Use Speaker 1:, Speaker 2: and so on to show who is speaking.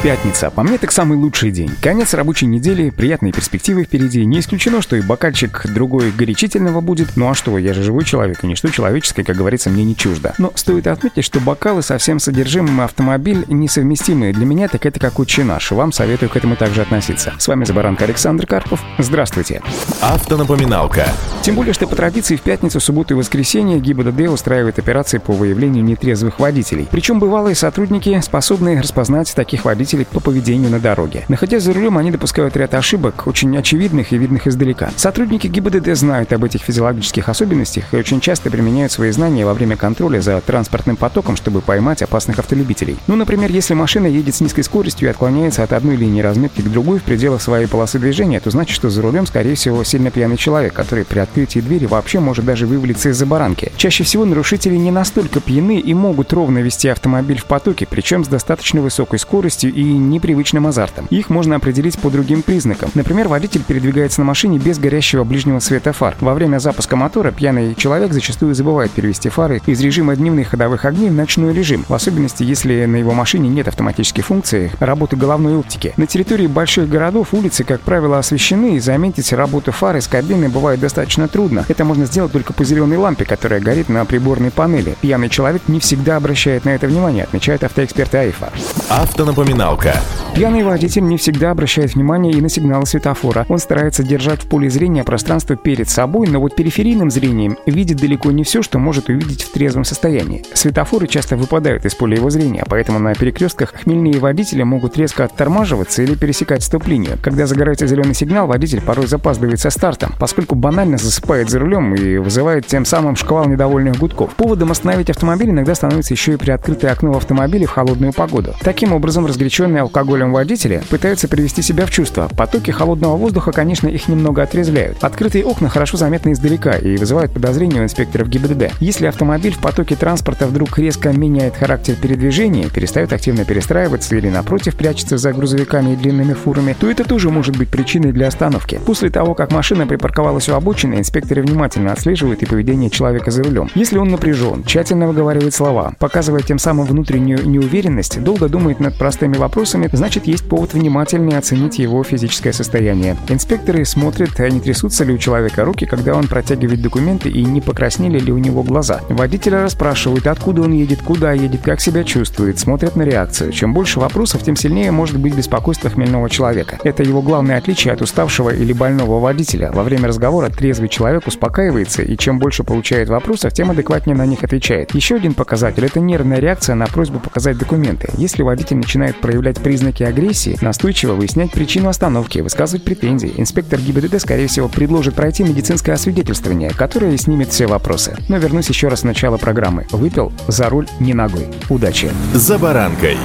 Speaker 1: Пятница. По мне так самый лучший день. Конец рабочей недели, приятные перспективы впереди. Не исключено, что и бокальчик другой горячительного будет. Ну а что, я же живой человек, и ничто человеческое, как говорится, мне не чуждо. Но стоит отметить, что бокалы со всем содержимым автомобиль несовместимые. Для меня так это как отче наш. Вам советую к этому также относиться. С вами Забаранка Александр Карпов. Здравствуйте.
Speaker 2: Автонапоминалка.
Speaker 1: Тем более, что по традиции в пятницу, субботу и воскресенье ГИБДД устраивает операции по выявлению нетрезвых водителей. Причем бывалые сотрудники способны распознать таких водителей водителей по поведению на дороге. Находясь за рулем, они допускают ряд ошибок, очень очевидных и видных издалека. Сотрудники ГИБДД знают об этих физиологических особенностях и очень часто применяют свои знания во время контроля за транспортным потоком, чтобы поймать опасных автолюбителей. Ну, например, если машина едет с низкой скоростью и отклоняется от одной линии разметки к другой в пределах своей полосы движения, то значит, что за рулем, скорее всего, сильно пьяный человек, который при открытии двери вообще может даже вывалиться из-за баранки. Чаще всего нарушители не настолько пьяны и могут ровно вести автомобиль в потоке, причем с достаточно высокой скоростью и непривычным азартом. Их можно определить по другим признакам. Например, водитель передвигается на машине без горящего ближнего света фар. Во время запуска мотора пьяный человек зачастую забывает перевести фары из режима дневных ходовых огней в ночной режим, в особенности если на его машине нет автоматической функции работы головной оптики. На территории больших городов улицы, как правило, освещены, и заметить работу фар из кабины бывает достаточно трудно. Это можно сделать только по зеленой лампе, которая горит на приборной панели. Пьяный человек не всегда обращает на это внимание, отмечает автоэксперт АИФа.
Speaker 2: Автонапоминал Напоминалка.
Speaker 1: Пьяный водитель не всегда обращает внимание и на сигналы светофора. Он старается держать в поле зрения пространство перед собой, но вот периферийным зрением видит далеко не все, что может увидеть в трезвом состоянии. Светофоры часто выпадают из поля его зрения, поэтому на перекрестках хмельные водители могут резко оттормаживаться или пересекать стоп-линию. Когда загорается зеленый сигнал, водитель порой запаздывает со стартом, поскольку банально засыпает за рулем и вызывает тем самым шквал недовольных гудков. Поводом остановить автомобиль иногда становится еще и приоткрытое окно в автомобиле в холодную погоду. Таким образом, разгоряченный Увлеченные алкоголем водители пытаются привести себя в чувство. Потоки холодного воздуха, конечно, их немного отрезвляют. Открытые окна хорошо заметны издалека и вызывают подозрения у инспекторов ГИБДД. Если автомобиль в потоке транспорта вдруг резко меняет характер передвижения, перестает активно перестраиваться или, напротив, прячется за грузовиками и длинными фурами, то это тоже может быть причиной для остановки. После того, как машина припарковалась у обочины, инспекторы внимательно отслеживают и поведение человека за рулем. Если он напряжен, тщательно выговаривает слова, показывая тем самым внутреннюю неуверенность, долго думает над простыми вопросами, вопросами, значит есть повод внимательнее оценить его физическое состояние. Инспекторы смотрят, а не трясутся ли у человека руки, когда он протягивает документы и не покраснели ли у него глаза. Водителя расспрашивают, откуда он едет, куда едет, как себя чувствует, смотрят на реакцию. Чем больше вопросов, тем сильнее может быть беспокойство хмельного человека. Это его главное отличие от уставшего или больного водителя. Во время разговора трезвый человек успокаивается, и чем больше получает вопросов, тем адекватнее на них отвечает. Еще один показатель – это нервная реакция на просьбу показать документы. Если водитель начинает проявлять проявлять признаки агрессии, настойчиво выяснять причину остановки, высказывать претензии. Инспектор ГИБДД, скорее всего, предложит пройти медицинское освидетельствование, которое снимет все вопросы. Но вернусь еще раз с начала программы. Выпил за руль не ногой. Удачи!
Speaker 2: За баранкой.